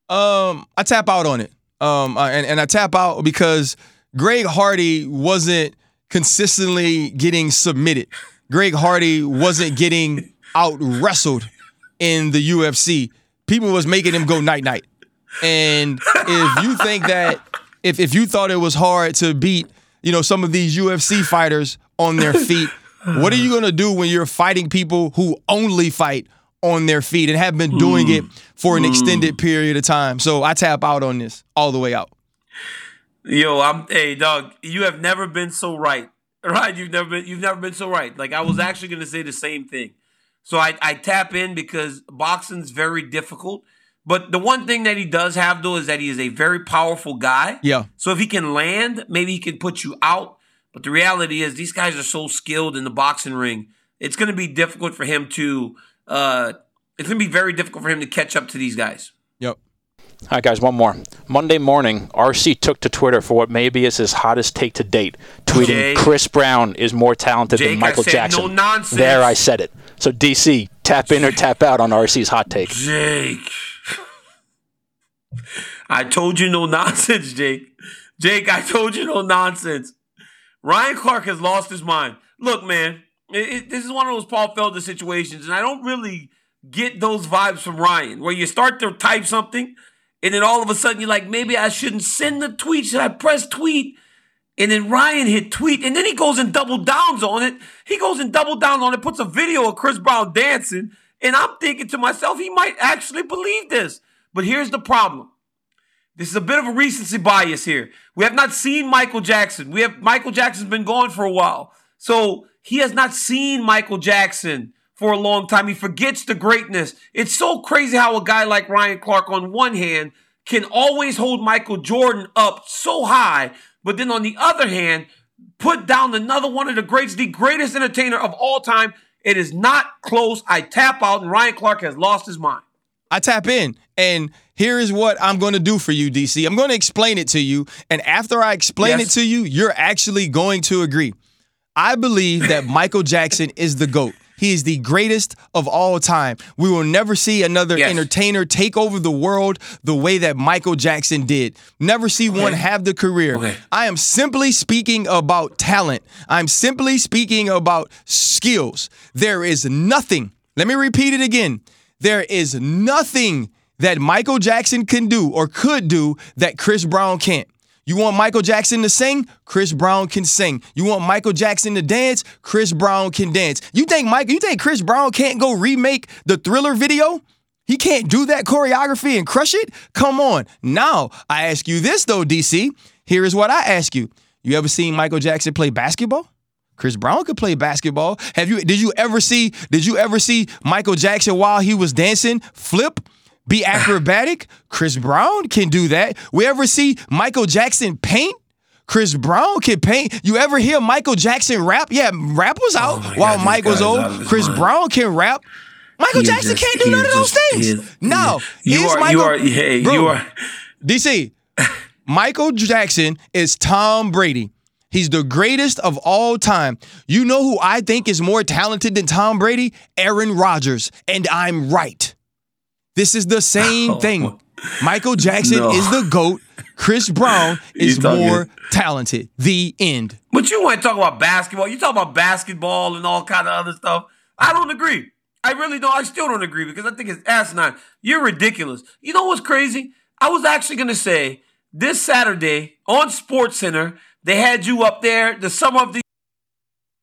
Um, I tap out on it. Um, and, and I tap out because Greg Hardy wasn't consistently getting submitted. Greg Hardy wasn't getting out wrestled in the UFC. People was making him go night night. And if you think that if if you thought it was hard to beat, you know, some of these UFC fighters on their feet, what are you gonna do when you're fighting people who only fight on their feet and have been doing hmm. it for an extended hmm. period of time? So I tap out on this all the way out. Yo, I'm hey dog, you have never been so right. Right, you've never been you've never been so right. Like I was actually going to say the same thing. So I, I tap in because boxing's very difficult. But the one thing that he does have though is that he is a very powerful guy. Yeah. So if he can land, maybe he can put you out. But the reality is these guys are so skilled in the boxing ring. It's going to be difficult for him to uh it's going to be very difficult for him to catch up to these guys. All right, guys, one more. Monday morning, RC took to Twitter for what maybe is his hottest take to date, tweeting Jake. Chris Brown is more talented Jake, than Michael Jackson. no nonsense. There, I said it. So, DC, tap in or tap out on RC's hot take. Jake. I told you no nonsense, Jake. Jake, I told you no nonsense. Ryan Clark has lost his mind. Look, man, it, it- this is one of those Paul Felder situations, and I don't really get those vibes from Ryan, where you start to type something, and then all of a sudden you're like, maybe I shouldn't send the tweet. Should I press tweet? And then Ryan hit tweet, and then he goes and double downs on it. He goes and double down on it, puts a video of Chris Brown dancing, and I'm thinking to myself, he might actually believe this. But here's the problem. This is a bit of a recency bias here. We have not seen Michael Jackson. We have Michael Jackson's been gone for a while. So he has not seen Michael Jackson for a long time. He forgets the greatness. It's so crazy how a guy like Ryan Clark, on one hand, can always hold Michael Jordan up so high, but then on the other hand, put down another one of the greats, the greatest entertainer of all time. It is not close. I tap out, and Ryan Clark has lost his mind. I tap in, and here is what I'm going to do for you, DC. I'm going to explain it to you, and after I explain yes. it to you, you're actually going to agree. I believe that Michael Jackson is the GOAT. He is the greatest of all time. We will never see another yes. entertainer take over the world the way that Michael Jackson did. Never see okay. one have the career. Okay. I am simply speaking about talent. I'm simply speaking about skills. There is nothing, let me repeat it again. There is nothing that Michael Jackson can do or could do that Chris Brown can't. You want Michael Jackson to sing? Chris Brown can sing. You want Michael Jackson to dance? Chris Brown can dance. You think Mike, you think Chris Brown can't go remake the thriller video? He can't do that choreography and crush it? Come on. Now, I ask you this though, DC. Here is what I ask you. You ever seen Michael Jackson play basketball? Chris Brown could play basketball. Have you did you ever see did you ever see Michael Jackson while he was dancing flip? Be acrobatic? Chris Brown can do that. We ever see Michael Jackson paint? Chris Brown can paint. You ever hear Michael Jackson rap? Yeah, rap was oh out oh while God, Mike was old. Chris mind. Brown can rap. Michael he Jackson just, can't do none of those things. Is, no, you are, Michael, you are, hey, bro, you are. DC, Michael Jackson is Tom Brady. He's the greatest of all time. You know who I think is more talented than Tom Brady? Aaron Rodgers. And I'm right. This is the same oh. thing. Michael Jackson no. is the GOAT. Chris Brown is more talented. The end. But you want to talk about basketball. You talk about basketball and all kind of other stuff. I don't agree. I really don't. I still don't agree because I think it's asinine. You're ridiculous. You know what's crazy? I was actually going to say this Saturday on Sports Center, they had you up there. The sum of the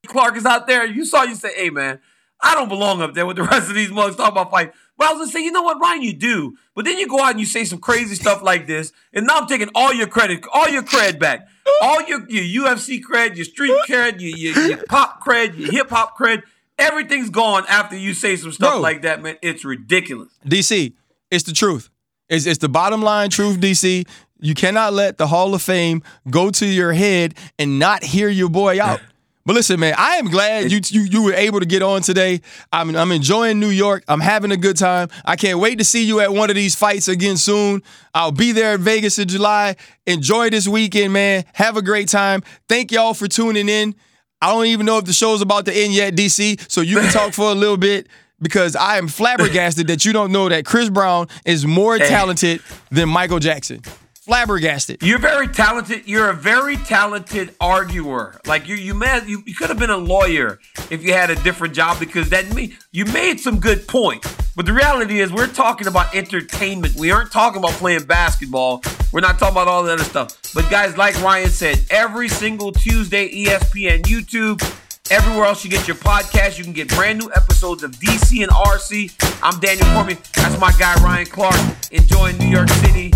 Clark is out there. You saw you say, hey, man, I don't belong up there with the rest of these mugs talking about fight. But I was gonna say, you know what, Ryan, you do. But then you go out and you say some crazy stuff like this, and now I'm taking all your credit, all your cred back, all your your UFC cred, your street cred, your, your, your pop cred, your hip hop cred. Everything's gone after you say some stuff Bro, like that, man. It's ridiculous. DC, it's the truth. It's, it's the bottom line truth, DC. You cannot let the Hall of Fame go to your head and not hear your boy out. But listen, man, I am glad you you you were able to get on today. I'm I'm enjoying New York. I'm having a good time. I can't wait to see you at one of these fights again soon. I'll be there in Vegas in July. Enjoy this weekend, man. Have a great time. Thank y'all for tuning in. I don't even know if the show's about to end yet, DC. So you can talk for a little bit because I am flabbergasted that you don't know that Chris Brown is more talented than Michael Jackson flabbergasted. You're very talented. You're a very talented arguer. Like you, you made, you, you could have been a lawyer if you had a different job because that me you made some good points. But the reality is, we're talking about entertainment. We aren't talking about playing basketball. We're not talking about all the other stuff. But guys, like Ryan said, every single Tuesday, ESPN, YouTube. Everywhere else you get your podcast, you can get brand new episodes of DC and RC. I'm Daniel Cormier. That's my guy Ryan Clark. Enjoying New York City.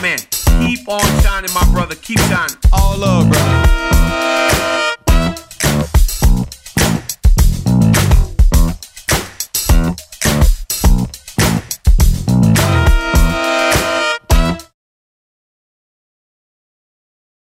Man, keep on shining, my brother. Keep shining. All love, brother.